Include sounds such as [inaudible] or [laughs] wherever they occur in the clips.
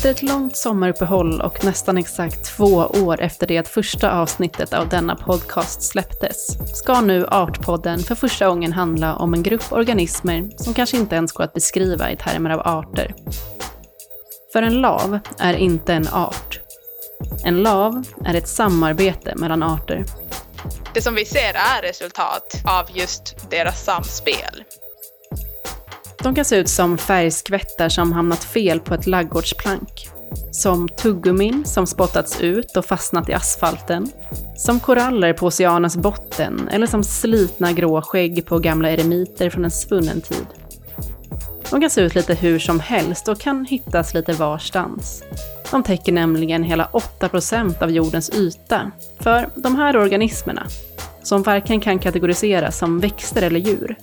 Efter ett långt sommaruppehåll och nästan exakt två år efter det att första avsnittet av denna podcast släpptes ska nu Artpodden för första gången handla om en grupp organismer som kanske inte ens går att beskriva i termer av arter. För en lav är inte en art. En lav är ett samarbete mellan arter. Det som vi ser är resultat av just deras samspel. De kan se ut som färgskvättar som hamnat fel på ett laggårdsplank. Som tuggummin som spottats ut och fastnat i asfalten. Som koraller på oceanens botten eller som slitna grå skägg på gamla eremiter från en svunnen tid. De kan se ut lite hur som helst och kan hittas lite varstans. De täcker nämligen hela 8% av jordens yta. För de här organismerna, som varken kan kategoriseras som växter eller djur,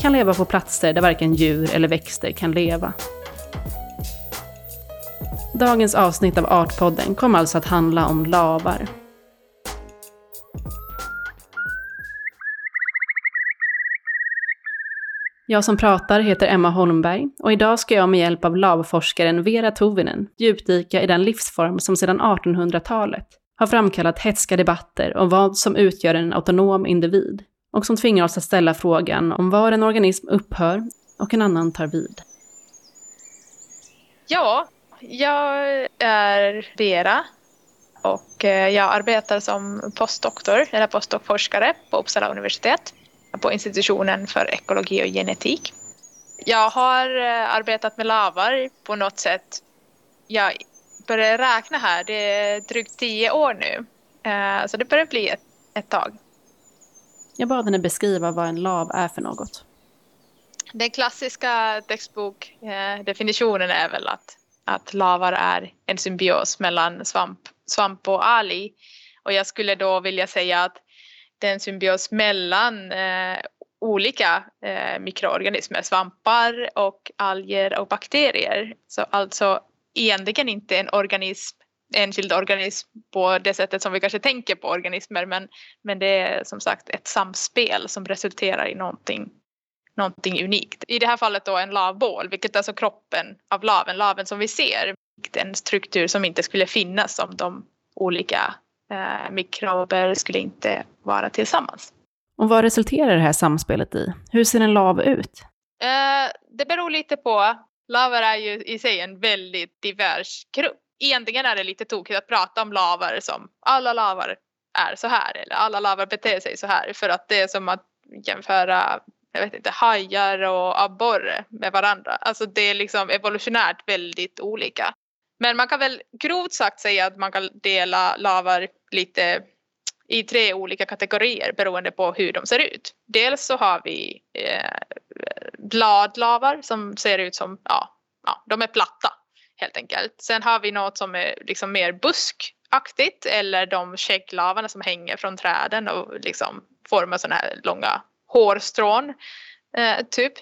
kan leva på platser där varken djur eller växter kan leva. Dagens avsnitt av Artpodden kommer alltså att handla om lavar. Jag som pratar heter Emma Holmberg och idag ska jag med hjälp av lavforskaren Vera Tovinen djupdyka i den livsform som sedan 1800-talet har framkallat hetska debatter om vad som utgör en autonom individ och som tvingar oss att ställa frågan om var en organism upphör och en annan tar vid. Ja, jag är Vera och eh, jag arbetar som postdoktor, eller postdokforskare på Uppsala universitet på institutionen för ekologi och genetik. Jag har eh, arbetat med lavar på något sätt. Jag börjar räkna här, det är drygt tio år nu. Eh, så det börjar bli ett, ett tag. Jag bad henne beskriva vad en lav är för något. Den klassiska textbokdefinitionen eh, är väl att, att lavar är en symbios mellan svamp, svamp och alg. Och jag skulle då vilja säga att det är en symbios mellan eh, olika eh, mikroorganismer, svampar och alger och bakterier. Så alltså egentligen inte en organism enskild organism på det sättet som vi kanske tänker på organismer men, men det är som sagt ett samspel som resulterar i någonting, någonting unikt. I det här fallet då en lavbål, vilket är alltså kroppen av laven, laven som vi ser. En struktur som inte skulle finnas om de olika eh, mikrober skulle inte vara tillsammans. Och vad resulterar det här samspelet i? Hur ser en lav ut? Eh, det beror lite på. Lavar är ju i sig en väldigt divers grupp egentligen är det lite tokigt att prata om lavar som alla lavar är så här eller alla lavar beter sig så här för att det är som att jämföra jag vet inte, hajar och abborre med varandra. Alltså det är liksom evolutionärt väldigt olika. Men man kan väl grovt sagt säga att man kan dela lavar lite i tre olika kategorier beroende på hur de ser ut. Dels så har vi eh, bladlavar som ser ut som, ja, ja, de är platta helt enkelt. Sen har vi något som är liksom mer buskaktigt eller de kägglavarna som hänger från träden och liksom formar sådana här långa hårstrån eh, typ.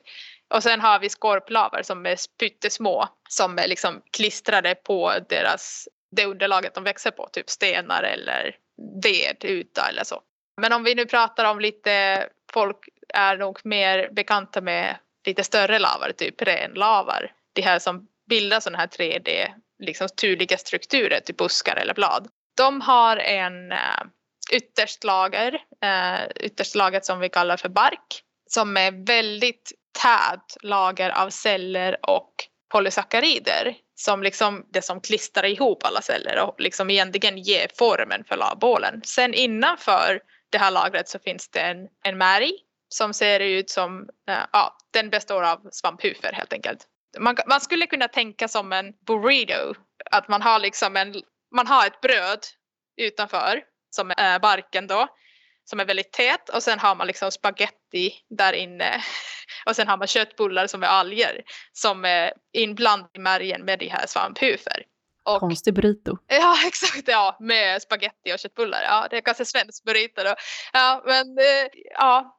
Och sen har vi skorplavar som är pyttesmå som är liksom klistrade på deras, det underlaget de växer på, typ stenar eller ved, yta eller så. Men om vi nu pratar om lite, folk är nog mer bekanta med lite större lavar, typ renlavar. De här som bilda sådana här 3D liksom tydliga strukturer till buskar eller blad. De har en uh, ytterst lager, uh, ytterst lagret som vi kallar för bark, som är väldigt tät lager av celler och polysackarider som liksom det som klistrar ihop alla celler och liksom egentligen ger formen för lavbålen. Sen innanför det här lagret så finns det en, en märg som ser ut som, eh, ja, den består av svamphufer helt enkelt man, man skulle kunna tänka som en burrito. Att man har liksom en, man har ett bröd utanför som är barken då. Som är väldigt tät och sen har man liksom spaghetti där inne. [laughs] Och sen har man köttbullar som är alger som är inblandade i märgen med de här svamphufer. Och, Konstig burrito. [laughs] Ja exakt, ja med spaghetti och köttbullar. Ja det är kanske svensk burrito då. Ja men eh, ja.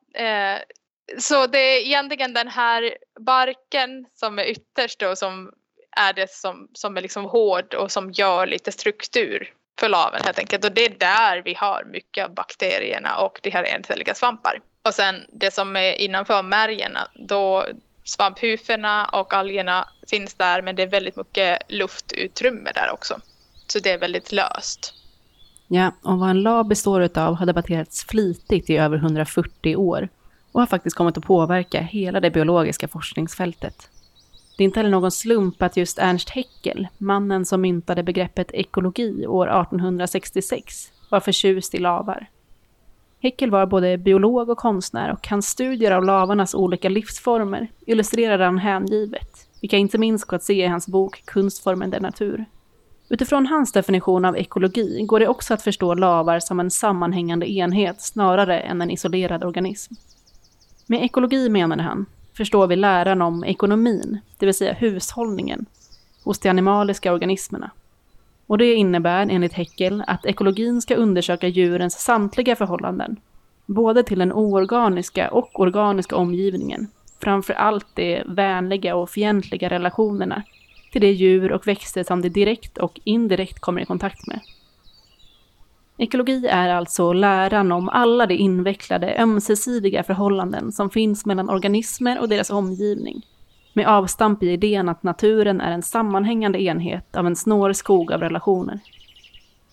Så det är egentligen den här barken som är ytterst då som är det som, som är liksom hård och som gör lite struktur för laven helt enkelt. Och det är där vi har mycket av bakterierna och de här encelliga svampar. Och sen det som är innanför märgen, då svamphuferna och algerna finns där men det är väldigt mycket luftutrymme där också. Så det är väldigt löst. Ja, och vad en lav består av har debatterats flitigt i över 140 år och har faktiskt kommit att påverka hela det biologiska forskningsfältet. Det är inte heller någon slump att just Ernst Haeckel, mannen som myntade begreppet ekologi år 1866, var förtjust i lavar. Haeckel var både biolog och konstnär och hans studier av lavarnas olika livsformer illustrerade han hängivet, vilka inte minst går att se i hans bok Kunstformen der natur. Utifrån hans definition av ekologi går det också att förstå lavar som en sammanhängande enhet snarare än en isolerad organism. Med ekologi menade han, förstår vi läran om ekonomin, det vill säga hushållningen, hos de animaliska organismerna. Och det innebär enligt Heckel att ekologin ska undersöka djurens samtliga förhållanden, både till den oorganiska och organiska omgivningen, framför allt de vänliga och fientliga relationerna till de djur och växter som de direkt och indirekt kommer i kontakt med. Ekologi är alltså läran om alla de invecklade ömsesidiga förhållanden som finns mellan organismer och deras omgivning, med avstamp i idén att naturen är en sammanhängande enhet av en snårskog av relationer.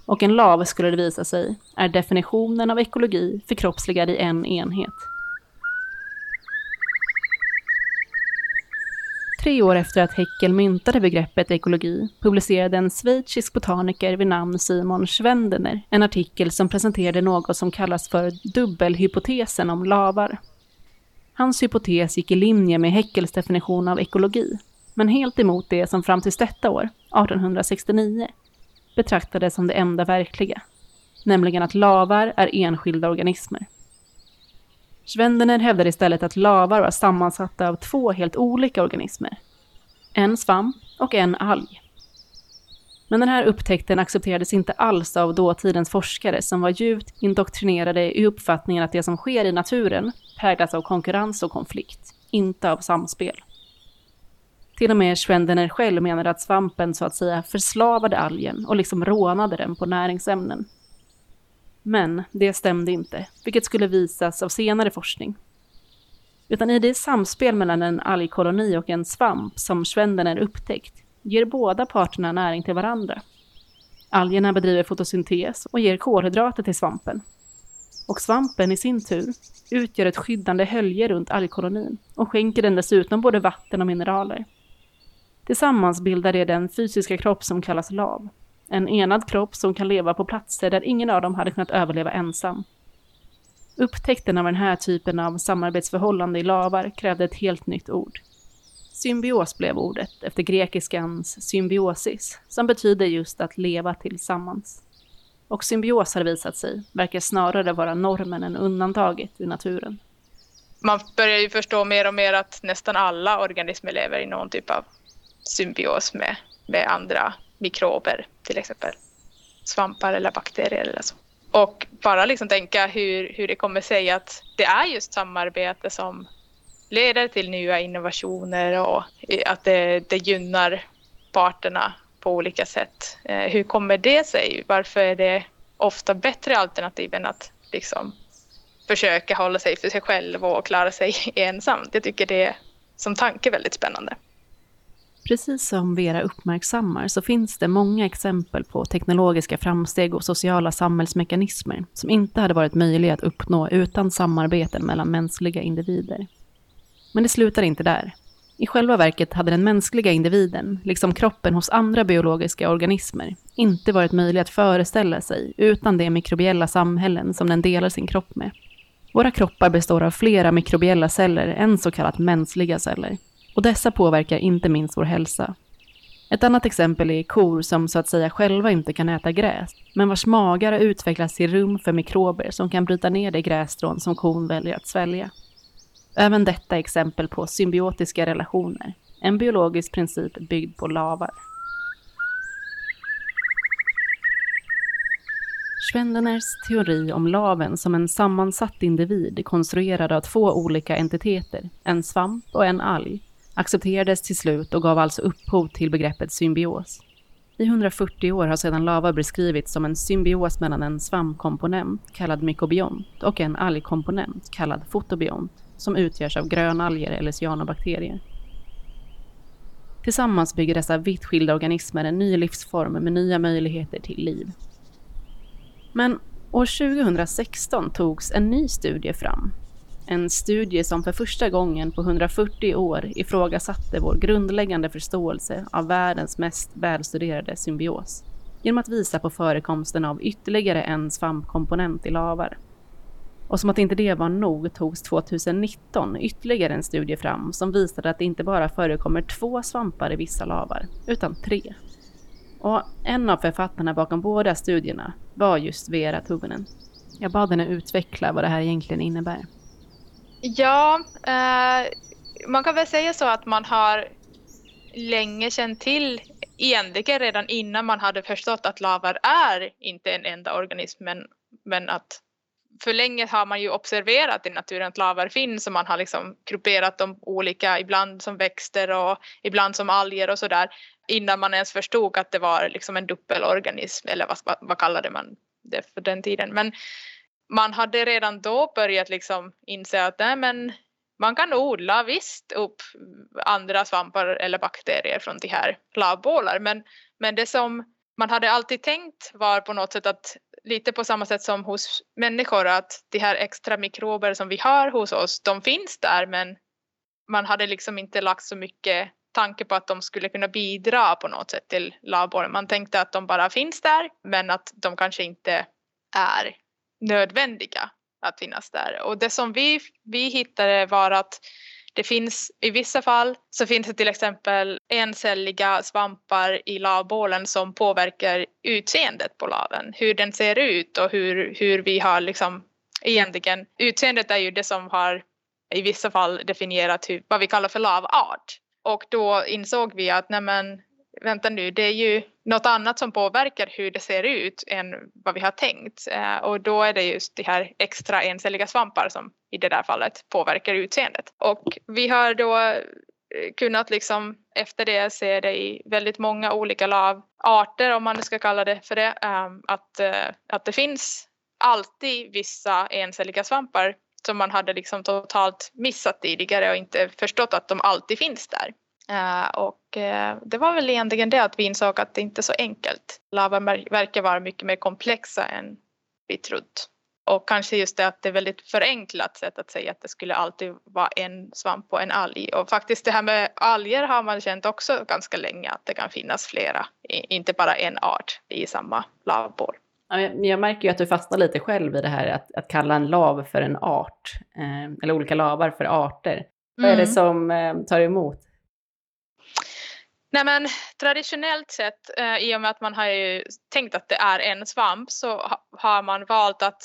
Och en lav, skulle det visa sig, är definitionen av ekologi förkroppsligad i en enhet. Tre år efter att Heckel myntade begreppet ekologi publicerade en schweizisk botaniker vid namn Simon Schwendener en artikel som presenterade något som kallas för dubbelhypotesen om lavar. Hans hypotes gick i linje med Heckels definition av ekologi, men helt emot det som fram till detta år, 1869, betraktades som det enda verkliga, nämligen att lavar är enskilda organismer. Schwendener hävdade istället att lavar var sammansatta av två helt olika organismer. En svamp och en alg. Men den här upptäckten accepterades inte alls av dåtidens forskare som var djupt indoktrinerade i uppfattningen att det som sker i naturen präglas av konkurrens och konflikt, inte av samspel. Till och med Schwendener själv menade att svampen så att säga förslavade algen och liksom rånade den på näringsämnen men det stämde inte, vilket skulle visas av senare forskning. Utan i det samspel mellan en algkoloni och en svamp som Schwendener upptäckt ger båda parterna näring till varandra. Algerna bedriver fotosyntes och ger kolhydrater till svampen. Och svampen i sin tur utgör ett skyddande hölje runt algkolonin och skänker den dessutom både vatten och mineraler. Tillsammans bildar det den fysiska kropp som kallas lav. En enad kropp som kan leva på platser där ingen av dem hade kunnat överleva ensam. Upptäckten av den här typen av samarbetsförhållande i lavar krävde ett helt nytt ord. Symbios blev ordet, efter grekiskans symbiosis, som betyder just att leva tillsammans. Och symbios har visat sig, verkar snarare vara normen än undantaget i naturen. Man börjar ju förstå mer och mer att nästan alla organismer lever i någon typ av symbios med, med andra mikrober till exempel. Svampar eller bakterier eller så. Och bara liksom tänka hur, hur det kommer sig att det är just samarbete som leder till nya innovationer och att det, det gynnar parterna på olika sätt. Eh, hur kommer det sig? Varför är det ofta bättre alternativ än att liksom försöka hålla sig för sig själv och klara sig [laughs] ensam? Jag tycker det är som tanke väldigt spännande. Precis som Vera uppmärksammar så finns det många exempel på teknologiska framsteg och sociala samhällsmekanismer som inte hade varit möjliga att uppnå utan samarbeten mellan mänskliga individer. Men det slutar inte där. I själva verket hade den mänskliga individen, liksom kroppen hos andra biologiska organismer, inte varit möjlig att föreställa sig utan de mikrobiella samhällen som den delar sin kropp med. Våra kroppar består av flera mikrobiella celler än så kallat mänskliga celler. Och dessa påverkar inte minst vår hälsa. Ett annat exempel är kor som så att säga själva inte kan äta gräs, men vars magar har utvecklats till rum för mikrober som kan bryta ner det grässtrån som kon väljer att svälja. Även detta är exempel på symbiotiska relationer, en biologisk princip byggd på lavar. Schwendeners teori om laven som en sammansatt individ konstruerad av två olika entiteter, en svamp och en alg, accepterades till slut och gav alltså upphov till begreppet symbios. I 140 år har sedan lava beskrivits som en symbios mellan en svampkomponent kallad mykobiont och en algkomponent kallad fotobiont som utgörs av grönalger eller cyanobakterier. Tillsammans bygger dessa vitt skilda organismer en ny livsform med nya möjligheter till liv. Men år 2016 togs en ny studie fram. En studie som för första gången på 140 år ifrågasatte vår grundläggande förståelse av världens mest välstuderade symbios genom att visa på förekomsten av ytterligare en svampkomponent i lavar. Och som att inte det var nog togs 2019 ytterligare en studie fram som visade att det inte bara förekommer två svampar i vissa lavar, utan tre. Och en av författarna bakom båda studierna var just Vera Tuvonen. Jag bad henne utveckla vad det här egentligen innebär. Ja, eh, man kan väl säga så att man har länge känt till egentligen redan innan man hade förstått att lavar är inte en enda organism men, men att för länge har man ju observerat i naturen att lavar finns och man har liksom grupperat dem olika, ibland som växter och ibland som alger och sådär innan man ens förstod att det var liksom en dubbelorganism eller vad, vad, vad kallade man det för den tiden. Men man hade redan då börjat liksom inse att nej men man kan odla visst upp andra svampar eller bakterier från de här lavbålar men, men det som man hade alltid tänkt var på något sätt att lite på samma sätt som hos människor att de här extra mikrober som vi har hos oss de finns där men man hade liksom inte lagt så mycket tanke på att de skulle kunna bidra på något sätt till lavbålen. Man tänkte att de bara finns där men att de kanske inte är nödvändiga att finnas där. Och det som vi, vi hittade var att det finns i vissa fall så finns det till exempel encelliga svampar i lavbålen som påverkar utseendet på laven, hur den ser ut och hur, hur vi har liksom egentligen, utseendet är ju det som har i vissa fall definierat hur, vad vi kallar för lavart. Och då insåg vi att nej men, vänta nu, det är ju något annat som påverkar hur det ser ut än vad vi har tänkt. Eh, och då är det just de här extra encelliga svampar som i det där fallet påverkar utseendet. Och vi har då eh, kunnat liksom efter det se det i väldigt många olika lavarter om man ska kalla det för det. Ehm, att, eh, att det finns alltid vissa encelliga svampar som man hade liksom totalt missat tidigare och inte förstått att de alltid finns där. Uh, och uh, det var väl egentligen det att vi insåg att det inte är så enkelt. Lava verkar vara mycket mer komplexa än vi trott. Och kanske just det att det är väldigt förenklat sätt att säga att det skulle alltid vara en svamp och en alg. Och faktiskt det här med alger har man känt också ganska länge att det kan finnas flera, inte bara en art i samma lavbål. Jag märker ju att du fastnar lite själv i det här att, att kalla en lav för en art, eh, eller olika lavar för arter. Mm. Vad är det mm. som eh, tar emot? Nej men traditionellt sett, eh, i och med att man har ju tänkt att det är en svamp, så ha, har man valt att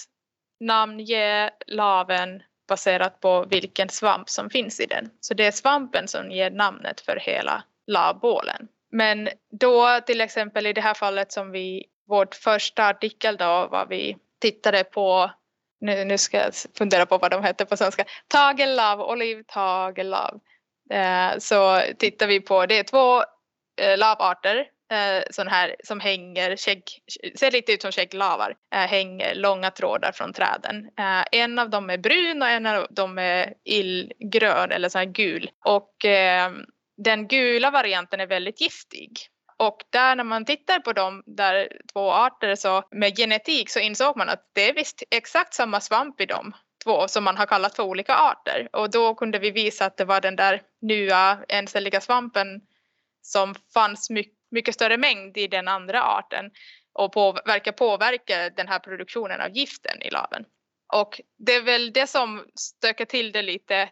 namnge laven baserat på vilken svamp som finns i den. Så det är svampen som ger namnet för hela lavbålen. Men då till exempel i det här fallet som vi vårt första artikel då var vi tittade på, nu, nu ska jag fundera på vad de heter på svenska, tagellav, olivtagellav. Eh, så tittar vi på, det är två eh, lavarter eh, sån här som hänger, kägg, ser lite ut som kägglavar, eh, hänger långa trådar från träden. Eh, en av dem är brun och en av dem är illgrön eller så här gul. Och eh, den gula varianten är väldigt giftig. Och där när man tittar på de där två arter så med genetik så insåg man att det är visst exakt samma svamp i dem två som man har kallat för olika arter. Och då kunde vi visa att det var den där nya encelliga svampen som fanns mycket, mycket större mängd i den andra arten och på, verkar påverka den här produktionen av giften i laven. Och det är väl det som stökar till det lite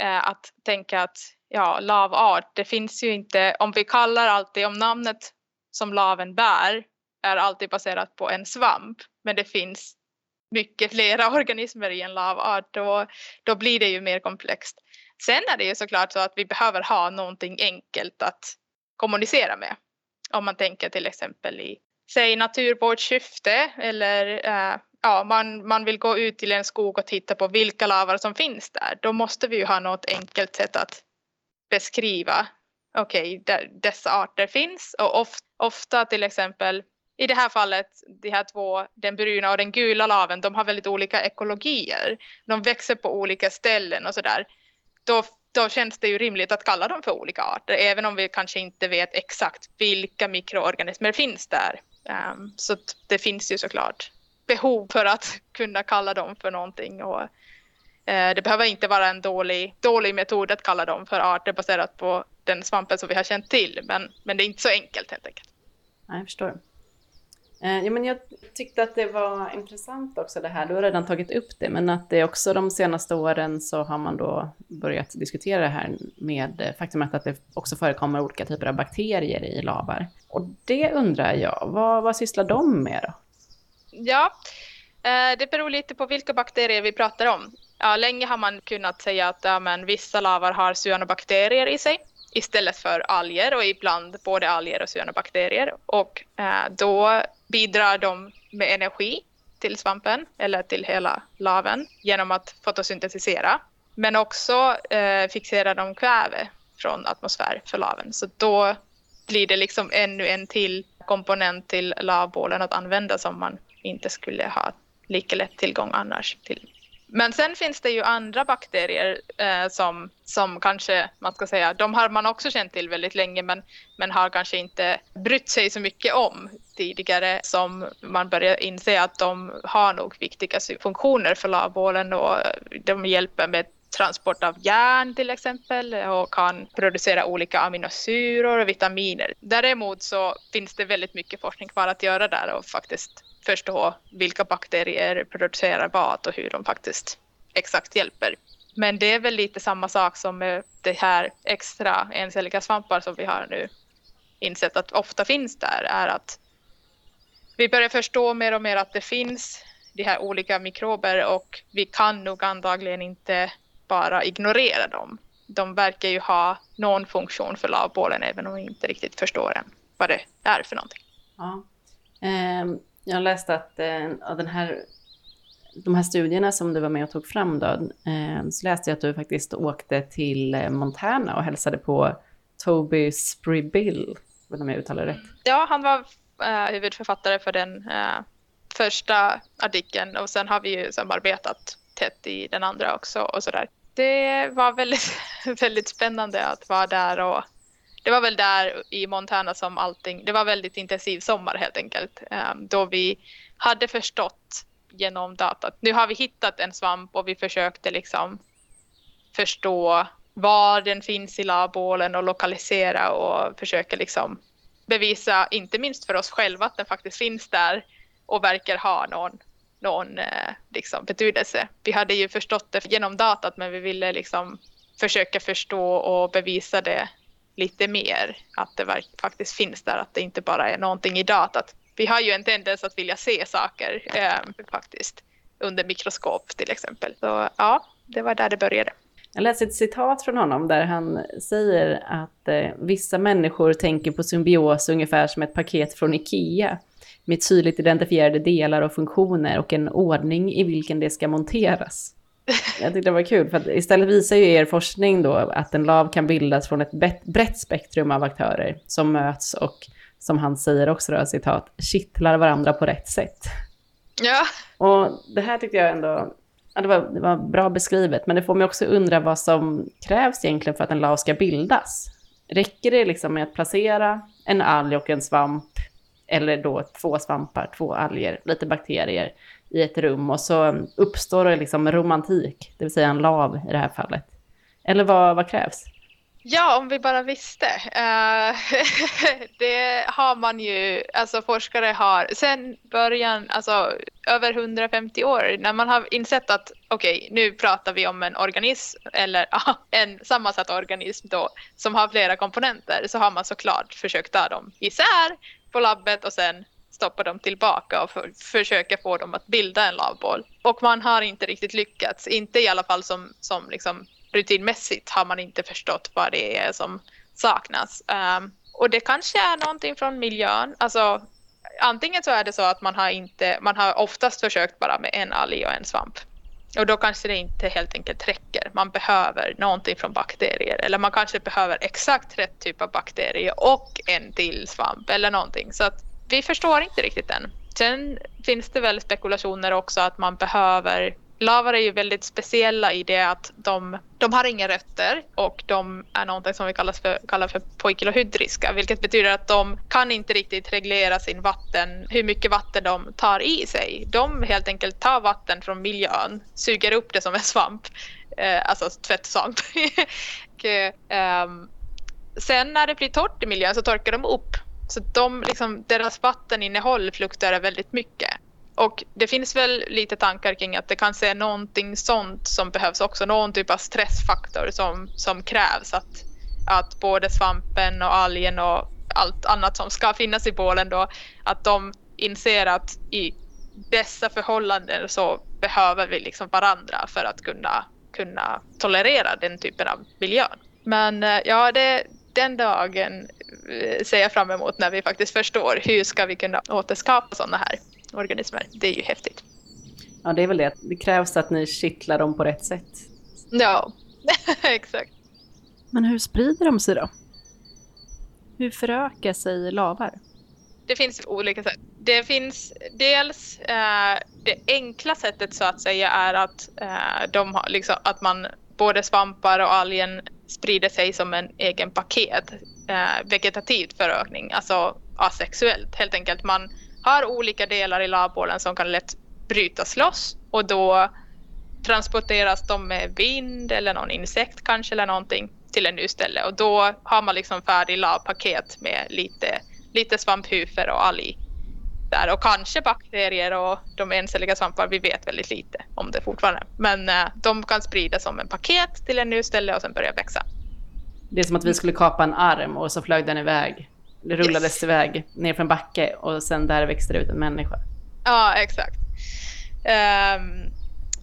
eh, att tänka att ja, lavart, det finns ju inte, om vi kallar alltid, om namnet som laven bär är alltid baserat på en svamp, men det finns mycket flera [laughs] organismer i en lavart, då, då blir det ju mer komplext. Sen är det ju såklart så att vi behöver ha någonting enkelt att kommunicera med. Om man tänker till exempel i, säg naturvårdssyfte eller äh, ja, man, man vill gå ut till en skog och titta på vilka lavar som finns där. Då måste vi ju ha något enkelt sätt att beskriva okej, okay, dessa arter finns och of, ofta till exempel i det här fallet, de här två, den bruna och den gula laven, de har väldigt olika ekologier. De växer på olika ställen och sådär. Då, då känns det ju rimligt att kalla dem för olika arter, även om vi kanske inte vet exakt vilka mikroorganismer finns där. Um, så det finns ju såklart behov för att kunna kalla dem för någonting. Och, uh, det behöver inte vara en dålig, dålig metod att kalla dem för arter baserat på den svampen som vi har känt till, men, men det är inte så enkelt helt enkelt. Nej, jag förstår. Eh, ja, men jag tyckte att det var intressant också det här, du har redan tagit upp det, men att det också de senaste åren så har man då börjat diskutera det här med eh, faktumet att det också förekommer olika typer av bakterier i lavar. Och det undrar jag, vad, vad sysslar de med då? Ja, eh, det beror lite på vilka bakterier vi pratar om. Ja, länge har man kunnat säga att ja, men, vissa lavar har cyanobakterier i sig istället för alger och ibland både alger och cyanobakterier. Och eh, då bidrar de med energi till svampen eller till hela laven genom att fotosyntetisera. Men också eh, fixerar de kväve från atmosfär för laven. Så då blir det liksom ännu en till komponent till lavbålen att använda som man inte skulle ha lika lätt tillgång annars till. Men sen finns det ju andra bakterier eh, som, som kanske man ska säga, de har man också känt till väldigt länge men, men har kanske inte brytt sig så mycket om tidigare som man börjar inse att de har nog viktiga funktioner för lavbålen och eh, de hjälper med transport av järn till exempel och kan producera olika aminosyror och vitaminer. Däremot så finns det väldigt mycket forskning kvar att göra där och faktiskt förstå vilka bakterier producerar vad och hur de faktiskt exakt hjälper. Men det är väl lite samma sak som med det här extra encelliga svampar som vi har nu insett att ofta finns där är att vi börjar förstå mer och mer att det finns de här olika mikrober och vi kan nog antagligen inte bara ignorera dem. De verkar ju ha någon funktion för lavbålen även om vi inte riktigt förstår än vad det är för någonting. Ja. Um jag läste att eh, den här, de här studierna som du var med och tog fram då, eh, så läste jag att du faktiskt åkte till eh, Montana och hälsade på Toby Spribill, om jag uttalar rätt. Ja, han var eh, huvudförfattare för den första artikeln och sen har vi ju samarbetat tätt i den andra också och sådär. Det var väldigt, [laughs] väldigt spännande att vara där och det var väl där i Montana som allting, det var väldigt intensiv sommar helt enkelt, ehm, då vi hade förstått genom datat. Nu har vi hittat en svamp och vi försökte liksom förstå var den finns i Labolen och lokalisera och försöka liksom bevisa, inte minst för oss själva, att den faktiskt finns där och verkar ha någon, någon eh, liksom, betydelse. Vi hade ju förstått det genom datat men vi ville liksom försöka förstå och bevisa det lite mer. Att det faktiskt finns där, att det inte bara är någonting i datat. Vi har ju en tendens att vilja se saker eh, faktiskt under mikroskop till exempel. Så ja, det var där det började. Jag läste ett citat från honom där han säger att eh, vissa människor tänker på symbios ungefär som ett paket från Ikea med tydligt identifierade delar och funktioner och en ordning i vilken det ska monteras. Jag tyckte det var kul, för istället visar ju er forskning då att en lav kan bildas från ett brett spektrum av aktörer som möts och, som han säger också då, citat, kittlar varandra på rätt sätt. Ja. Och det här tyckte jag ändå, ja, det, var, det var bra beskrivet, men det får mig också undra vad som krävs egentligen för att en lav ska bildas. Räcker det liksom med att placera en alg och en svamp, eller då två svampar, två alger, lite bakterier, i ett rum och så uppstår det liksom romantik, det vill säga en lav i det här fallet. Eller vad, vad krävs? Ja, om vi bara visste. Uh, [laughs] det har man ju, alltså forskare har sen början, alltså över 150 år, när man har insett att okej, okay, nu pratar vi om en organism eller [laughs] uh, en sammansatt organism då som har flera komponenter, så har man såklart försökt ta dem isär på labbet och sen stoppa dem tillbaka och för, försöka få dem att bilda en lavboll. Och man har inte riktigt lyckats, inte i alla fall som, som liksom rutinmässigt har man inte förstått vad det är som saknas. Um, och det kanske är någonting från miljön. Alltså, antingen så är det så att man har, inte, man har oftast försökt bara med en alg och en svamp. Och då kanske det inte helt enkelt räcker. Man behöver någonting från bakterier eller man kanske behöver exakt rätt typ av bakterier och en till svamp eller någonting. Så att vi förstår inte riktigt än. Sen finns det väl spekulationer också att man behöver Lavar är ju väldigt speciella i det att de, de har inga rötter och de är någonting som vi kallar för, kallar för poikilohydriska vilket betyder att de kan inte riktigt reglera sin vatten, hur mycket vatten de tar i sig. De helt enkelt tar vatten från miljön, suger upp det som en svamp, eh, alltså tvättsvamp. [laughs] och, eh, sen när det blir torrt i miljön så torkar de upp så de, liksom, deras vatteninnehåll fluktuerar väldigt mycket. Och det finns väl lite tankar kring att det kanske är någonting sånt som behövs också, någon typ av stressfaktor som, som krävs. Att, att både svampen och algen och allt annat som ska finnas i bålen då, att de inser att i dessa förhållanden så behöver vi liksom varandra för att kunna, kunna tolerera den typen av miljö. Men eh, ja, det, den dagen eh, ser jag fram emot när vi faktiskt förstår hur ska vi kunna återskapa sådana här organismer. Det är ju häftigt. Ja, det är väl det. Det krävs att ni kittlar dem på rätt sätt. Ja, [laughs] exakt. Men hur sprider de sig då? Hur förökar sig lavar? Det finns olika sätt. Det finns dels eh, det enkla sättet så att säga är att, eh, de har, liksom, att man både svampar och algen sprider sig som en egen paket. Eh, vegetativt förökning, alltså asexuellt helt enkelt. Man har olika delar i lavbålen som kan lätt brytas loss och då transporteras de med vind eller någon insekt kanske eller någonting till en ny ställe och då har man liksom färdig lavpaket med lite, lite svamphufer och alg där och kanske bakterier och de encelliga svampar, vi vet väldigt lite om det fortfarande. Men eh, de kan spridas som en paket till en ny ställe och sen börja växa. Det är som att vi skulle kapa en arm och så flög den iväg det rullades yes. iväg ner för en backe och sen där växte det ut en människa. Ja, exakt. Um,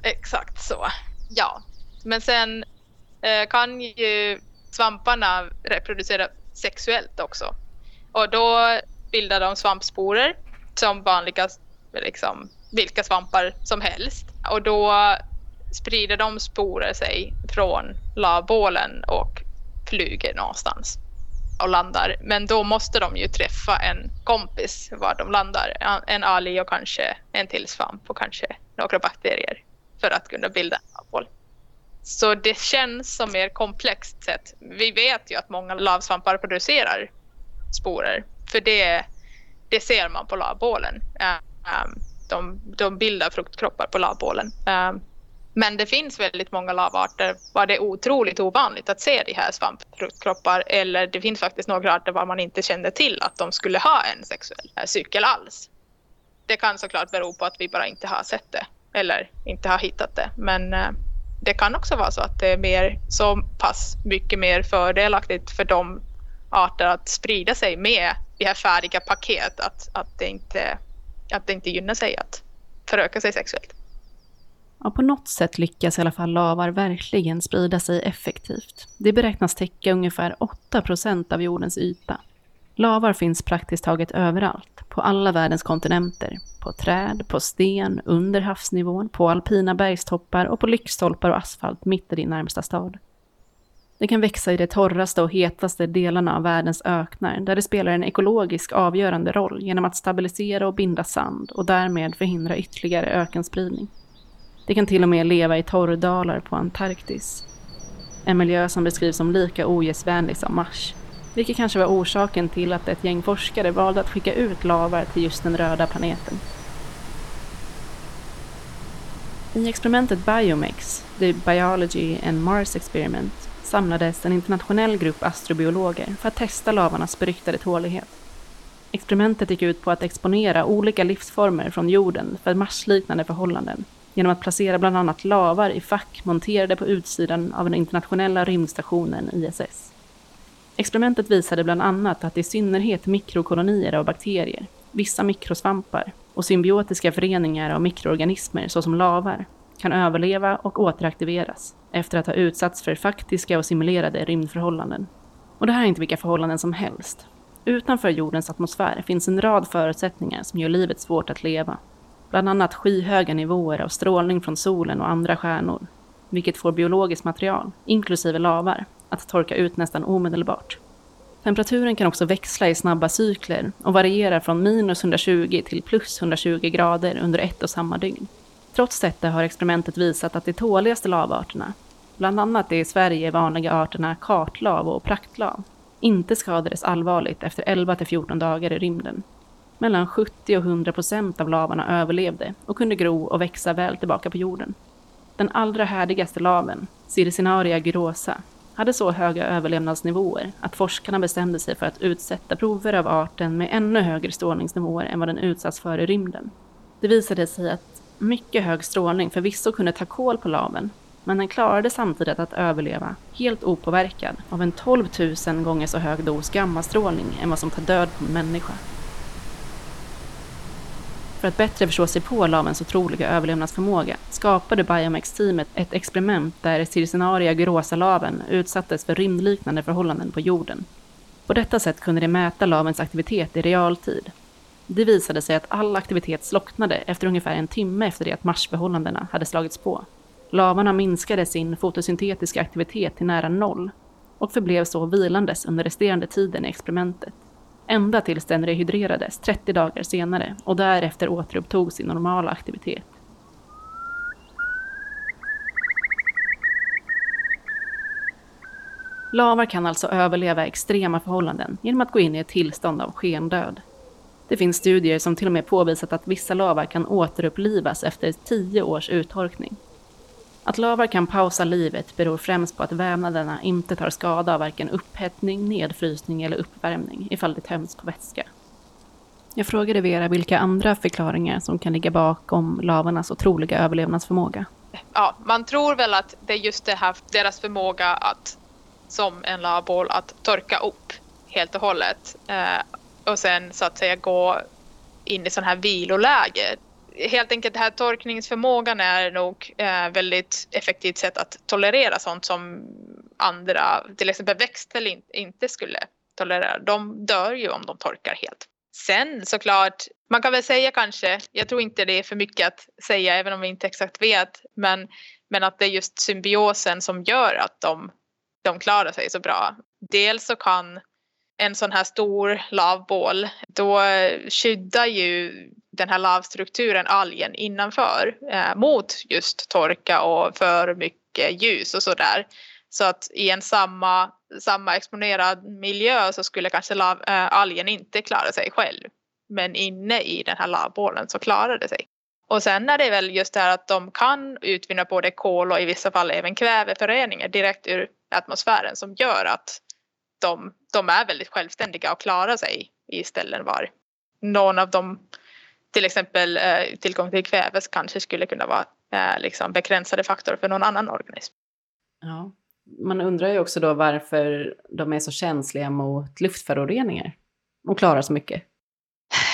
exakt så. Ja, men sen uh, kan ju svamparna reproducera sexuellt också. Och då bildar de svampsporer som vanliga, liksom, vilka svampar som helst. Och då sprider de sporer sig från lavbålen och flyger någonstans och landar. Men då måste de ju träffa en kompis var de landar. En ali och kanske en till svamp och kanske några bakterier för att kunna bilda en lavboll. Så det känns som mer komplext sätt. Vi vet ju att många lavsvampar producerar sporer för det, det ser man på lavbålen. De, de bildar fruktkroppar på lavbålen. Men det finns väldigt många lavarter var det är otroligt ovanligt att se de här svampfruktkroppar eller det finns faktiskt några arter var man inte kände till att de skulle ha en sexuell eh, cykel alls. Det kan såklart bero på att vi bara inte har sett det eller inte har hittat det. Men eh, det kan också vara så att det är mer, så pass mycket mer fördelaktigt för de arter att sprida sig med de här färdiga paket att, att, det, inte, att det inte gynnar sig att föröka sig sexuellt. Ja, på något sätt lyckas i alla fall lavar verkligen sprida sig effektivt. Det beräknas täcka ungefär 8% av jordens yta. Lavar finns praktiskt taget överallt, på alla världens kontinenter. På träd, på sten, under havsnivån, på alpina bergstoppar och på lyktstolpar och asfalt mitt i din närmsta stad. Det kan växa i de torraste och hetaste delarna av världens öknar, där det spelar en ekologisk avgörande roll genom att stabilisera och binda sand och därmed förhindra ytterligare ökenspridning. Det kan till och med leva i torrdalar på Antarktis. En miljö som beskrivs som lika ogästvänlig som Mars. Vilket kanske var orsaken till att ett gäng forskare valde att skicka ut lavar till just den röda planeten. I experimentet Biomex, The Biology and Mars Experiment, samlades en internationell grupp astrobiologer för att testa lavarnas beryktade tålighet. Experimentet gick ut på att exponera olika livsformer från jorden för marsliknande förhållanden genom att placera bland annat lavar i fack monterade på utsidan av den internationella rymdstationen ISS. Experimentet visade bland annat att i synnerhet mikrokolonier av bakterier, vissa mikrosvampar och symbiotiska föreningar av mikroorganismer såsom lavar kan överleva och återaktiveras efter att ha utsatts för faktiska och simulerade rymdförhållanden. Och det här är inte vilka förhållanden som helst. Utanför jordens atmosfär finns en rad förutsättningar som gör livet svårt att leva bland annat skyhöga nivåer av strålning från solen och andra stjärnor, vilket får biologiskt material, inklusive lavar, att torka ut nästan omedelbart. Temperaturen kan också växla i snabba cykler och variera från minus 120 till plus 120 grader under ett och samma dygn. Trots detta har experimentet visat att de tåligaste lavarterna, bland annat de i Sverige vanliga arterna kartlav och praktlav, inte skadades allvarligt efter 11 till 14 dagar i rymden. Mellan 70 och 100 procent av lavarna överlevde och kunde gro och växa väl tillbaka på jorden. Den allra härdigaste laven, Circinaria gyrosa, hade så höga överlevnadsnivåer att forskarna bestämde sig för att utsätta prover av arten med ännu högre strålningsnivåer än vad den utsatts för i rymden. Det visade sig att mycket hög strålning förvisso kunde ta kål på laven, men den klarade samtidigt att överleva helt opåverkad av en 12 000 gånger så hög dos gammastrålning än vad som tar död på en människa. För att bättre förstå sig på lavens otroliga överlevnadsförmåga skapade Biomex-teamet ett experiment där Circinaria gyrosa-laven utsattes för rymdliknande förhållanden på jorden. På detta sätt kunde de mäta lavens aktivitet i realtid. Det visade sig att all aktivitet slocknade efter ungefär en timme efter det att marsförhållandena hade slagits på. Lavarna minskade sin fotosyntetiska aktivitet till nära noll och förblev så vilandes under resterande tiden i experimentet ända tills den rehydrerades 30 dagar senare och därefter återupptog sin normala aktivitet. Lavar kan alltså överleva extrema förhållanden genom att gå in i ett tillstånd av skendöd. Det finns studier som till och med påvisat att vissa lavar kan återupplivas efter tio års uttorkning. Att lavar kan pausa livet beror främst på att vävnaderna inte tar skada av varken upphettning, nedfrysning eller uppvärmning ifall det töms på vätska. Jag frågade Vera vilka andra förklaringar som kan ligga bakom lavarnas otroliga överlevnadsförmåga. Ja, man tror väl att det är just det här, deras förmåga att som en lavbål att torka upp helt och hållet eh, och sen så att säga gå in i sån här viloläge helt enkelt den här torkningsförmågan är nog eh, väldigt effektivt sätt att tolerera sånt som andra, till exempel växter in, inte skulle tolerera. De dör ju om de torkar helt. Sen såklart, man kan väl säga kanske, jag tror inte det är för mycket att säga även om vi inte exakt vet, men, men att det är just symbiosen som gör att de, de klarar sig så bra. Dels så kan en sån här stor lavbål, då skyddar ju den här lavstrukturen algen innanför eh, mot just torka och för mycket ljus och sådär. Så att i en samma, samma exponerad miljö så skulle kanske lav, eh, algen inte klara sig själv. Men inne i den här lavbålen så klarar det sig. Och sen är det väl just det här att de kan utvinna både kol och i vissa fall även kväveföreningar direkt ur atmosfären som gör att de, de är väldigt självständiga och klarar sig i ställen var någon av dem till exempel eh, tillgång till kväve kanske skulle kunna vara eh, liksom begränsade faktorer för någon annan organism. Ja. Man undrar ju också då varför de är så känsliga mot luftföroreningar och klarar så mycket.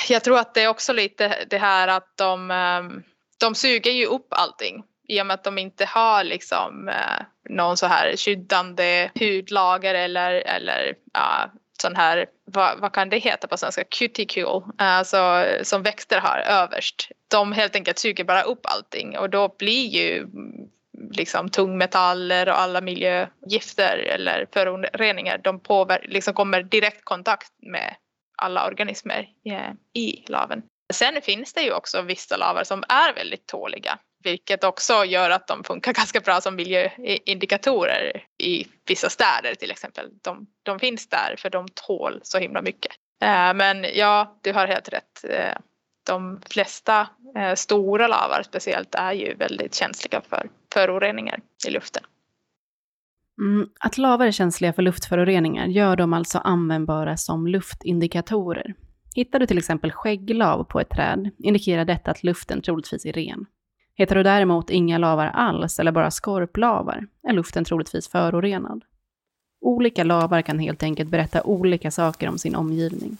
Jag tror att det är också lite det här att de, ehm, de suger ju upp allting i och med att de inte har liksom eh, någon så här skyddande hudlager eller, eller ja, sån här, vad, vad, kan det heta på svenska, cuticule, alltså eh, som växter har överst. De helt enkelt suger bara upp allting och då blir ju mm, liksom tungmetaller och alla miljögifter eller föroreningar, de påver- liksom kommer direkt kontakt med alla organismer eh, i laven. Sen finns det ju också vissa lavar som är väldigt tåliga vilket också gör att de funkar [laughs] ganska bra som miljöindikatorer i vissa städer till exempel. De, de finns där för de tål så himla mycket. Eh, men ja, du har helt rätt. Eh, de flesta eh, stora lavar speciellt är ju väldigt känsliga för föroreningar i luften. Mm, att lavar är känsliga för luftföroreningar gör dem alltså användbara som luftindikatorer. Hittar du till exempel skägglav på ett träd indikerar detta att luften troligtvis är ren. Heter du däremot inga lavar alls eller bara skorplavar är luften troligtvis förorenad. Olika lavar kan helt enkelt berätta olika saker om sin omgivning.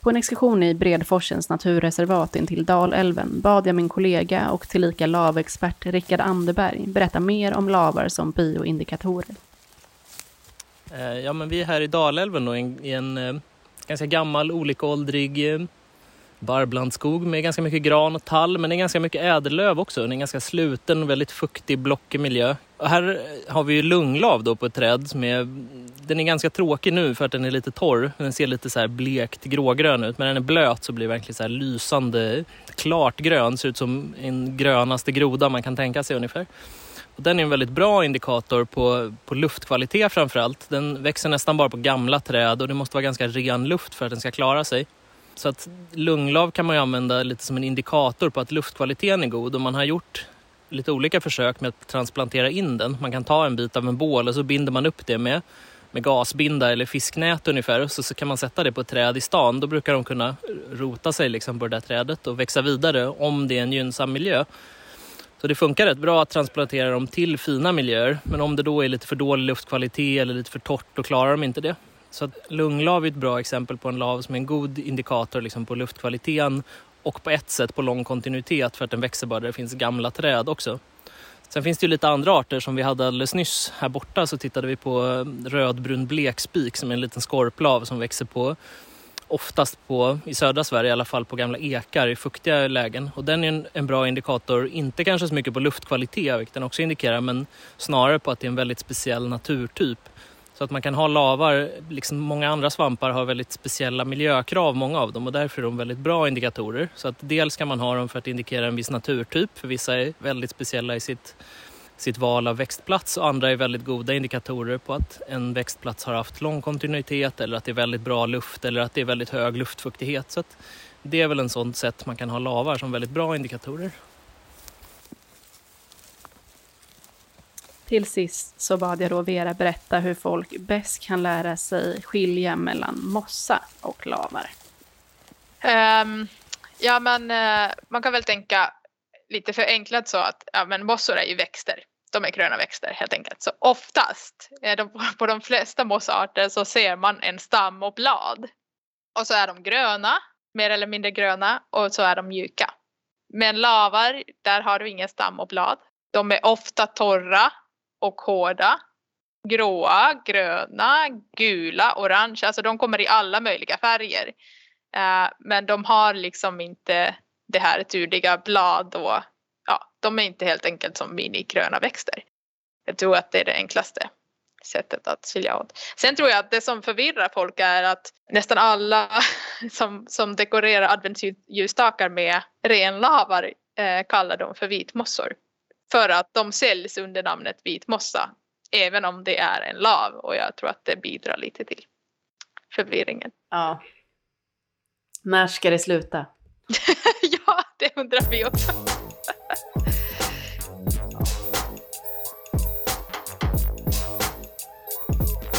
På en exkursion i Bredforsens naturreservat intill Dalälven bad jag min kollega och tillika lavexpert Rickard Anderberg berätta mer om lavar som bioindikatorer. Eh, ja, men vi är här i Dalälven då, i en, eh, ganska gammal, olikåldrig eh, barrblandskog barblandskog med ganska mycket gran och tall men det är ganska mycket ädellöv också. Det är en ganska sluten, väldigt fuktig, blockig miljö. Och här eh, har vi ju lunglav då på ett träd som är den är ganska tråkig nu för att den är lite torr. Den ser lite så här blekt grågrön ut. Men när den är blöt så blir den verkligen så här lysande, klart grön. Ser ut som en grönaste groda man kan tänka sig ungefär. Och den är en väldigt bra indikator på, på luftkvalitet framförallt. Den växer nästan bara på gamla träd och det måste vara ganska ren luft för att den ska klara sig. Så att lunglav kan man ju använda lite som en indikator på att luftkvaliteten är god och man har gjort lite olika försök med att transplantera in den. Man kan ta en bit av en bål och så binder man upp det med, med gasbinda eller fisknät ungefär och så, så kan man sätta det på ett träd i stan. Då brukar de kunna rota sig liksom på det där trädet och växa vidare om det är en gynnsam miljö. Så det funkar rätt bra att transplantera dem till fina miljöer. Men om det då är lite för dålig luftkvalitet eller lite för torrt, då klarar de inte det. Så att lunglav är ett bra exempel på en lav som är en god indikator liksom på luftkvaliteten och på ett sätt på lång kontinuitet för att den växer bara där det finns gamla träd också. Sen finns det ju lite andra arter som vi hade alldeles nyss. Här borta så tittade vi på eh, rödbrun blekspik som är en liten skorplav som växer på oftast på, i södra Sverige i alla fall, på gamla ekar i fuktiga lägen. Och den är en, en bra indikator, inte kanske så mycket på luftkvalitet, vilket den också indikerar, men snarare på att det är en väldigt speciell naturtyp. Så att man kan ha lavar, liksom många andra svampar har väldigt speciella miljökrav, många av dem, och därför är de väldigt bra indikatorer. Så att dels kan man ha dem för att indikera en viss naturtyp, för vissa är väldigt speciella i sitt sitt val av växtplats och andra är väldigt goda indikatorer på att en växtplats har haft lång kontinuitet eller att det är väldigt bra luft eller att det är väldigt hög luftfuktighet. Så det är väl en sånt sätt man kan ha lavar som väldigt bra indikatorer. Till sist så bad jag då Vera berätta hur folk bäst kan lära sig skilja mellan mossa och lavar. Um, ja, men uh, man kan väl tänka lite förenklat så att ja, men mossor är ju växter. De är gröna växter helt enkelt. Så oftast är de, [laughs] på de flesta mossarter så ser man en stam och blad. Och så är de gröna, mer eller mindre gröna och så är de mjuka. Men lavar, där har du ingen stam och blad. De är ofta torra och hårda. Gråa, gröna, gula, orange. Alltså de kommer i alla möjliga färger. Eh, men de har liksom inte det här turdiga blad och ja, de är inte helt enkelt som minigröna växter. Jag tror att det är det enklaste sättet att skilja åt. Sen tror jag att det som förvirrar folk är att nästan alla [laughs] som, som dekorerar adventsljusstakar med renlavar eh, kallar dem för vitmossor. För att de säljs under namnet vitmossa även om det är en lav och jag tror att det bidrar lite till förvirringen. Ja. När ska det sluta? [laughs] ja, det undrar vi också.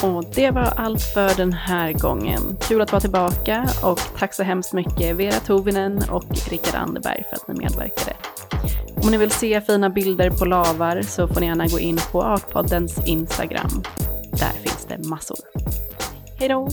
Och det var allt för den här gången. Kul att vara tillbaka och tack så hemskt mycket Vera Tovinen och Rickard Anderberg för att ni medverkade. Om ni vill se fina bilder på lavar så får ni gärna gå in på Artpoddens Instagram. Där finns det massor. Hej då!